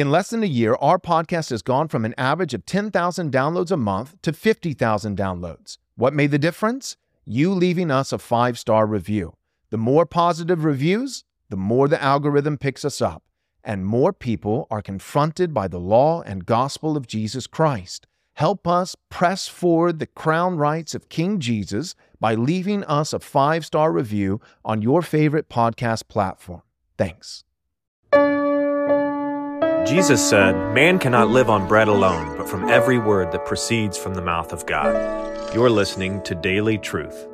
In less than a year, our podcast has gone from an average of 10,000 downloads a month to 50,000 downloads. What made the difference? You leaving us a five star review. The more positive reviews, the more the algorithm picks us up, and more people are confronted by the law and gospel of Jesus Christ. Help us press forward the crown rights of King Jesus by leaving us a five star review on your favorite podcast platform. Thanks. Jesus said, Man cannot live on bread alone, but from every word that proceeds from the mouth of God. You're listening to Daily Truth.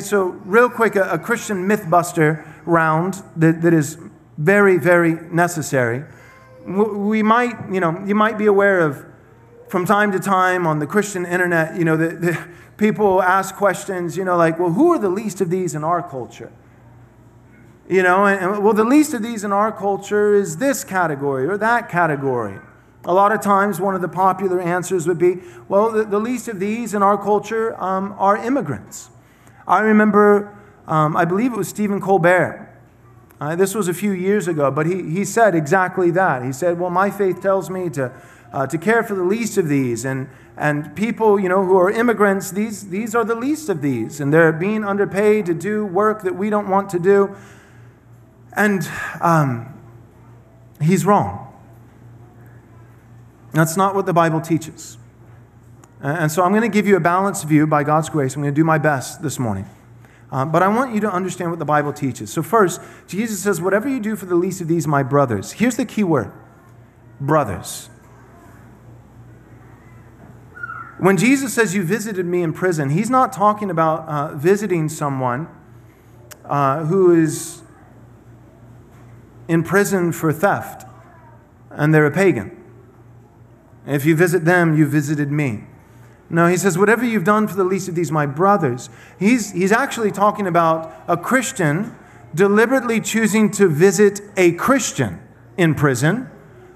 So, real quick, a, a Christian mythbuster round that, that is very, very necessary we might, you know, you might be aware of from time to time on the Christian internet, you know, the people ask questions, you know, like, well, who are the least of these in our culture? You know, and, well, the least of these in our culture is this category or that category. A lot of times, one of the popular answers would be, well, the, the least of these in our culture um, are immigrants. I remember, um, I believe it was Stephen Colbert uh, this was a few years ago, but he, he said exactly that. He said, Well, my faith tells me to, uh, to care for the least of these. And, and people, you know, who are immigrants, these, these are the least of these. And they're being underpaid to do work that we don't want to do. And um, he's wrong. That's not what the Bible teaches. And so I'm going to give you a balanced view by God's grace. I'm going to do my best this morning. Um, but I want you to understand what the Bible teaches. So, first, Jesus says, Whatever you do for the least of these, my brothers. Here's the key word brothers. When Jesus says, You visited me in prison, he's not talking about uh, visiting someone uh, who is in prison for theft and they're a pagan. If you visit them, you visited me. No, he says, whatever you've done for the least of these, my brothers. He's, he's actually talking about a Christian deliberately choosing to visit a Christian in prison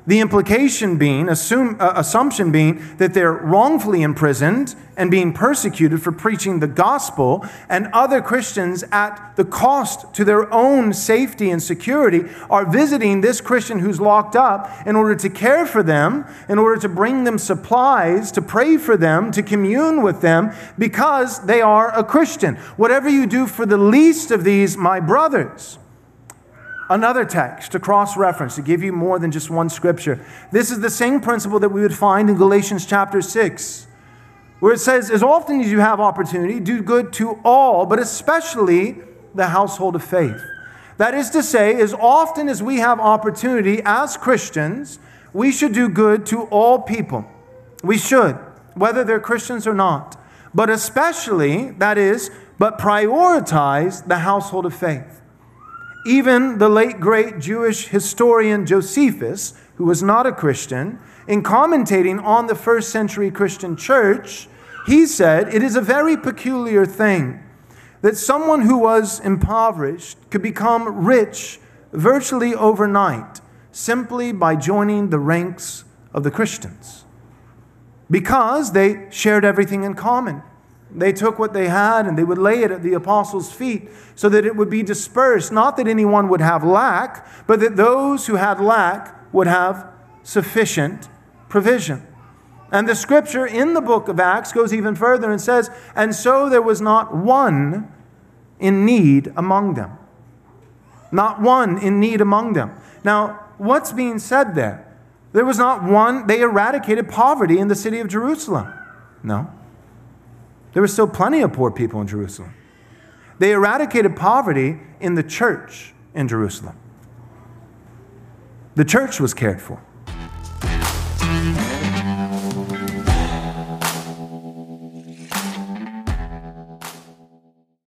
the implication being, assume, uh, assumption being, that they're wrongfully imprisoned and being persecuted for preaching the gospel, and other Christians, at the cost to their own safety and security, are visiting this Christian who's locked up in order to care for them, in order to bring them supplies, to pray for them, to commune with them, because they are a Christian. Whatever you do for the least of these, my brothers, Another text to cross reference, to give you more than just one scripture. This is the same principle that we would find in Galatians chapter 6, where it says, As often as you have opportunity, do good to all, but especially the household of faith. That is to say, as often as we have opportunity as Christians, we should do good to all people. We should, whether they're Christians or not. But especially, that is, but prioritize the household of faith. Even the late great Jewish historian Josephus, who was not a Christian, in commentating on the first century Christian church, he said, It is a very peculiar thing that someone who was impoverished could become rich virtually overnight simply by joining the ranks of the Christians because they shared everything in common. They took what they had and they would lay it at the apostles' feet so that it would be dispersed. Not that anyone would have lack, but that those who had lack would have sufficient provision. And the scripture in the book of Acts goes even further and says, And so there was not one in need among them. Not one in need among them. Now, what's being said there? There was not one, they eradicated poverty in the city of Jerusalem. No. There were still plenty of poor people in Jerusalem. They eradicated poverty in the church in Jerusalem. The church was cared for.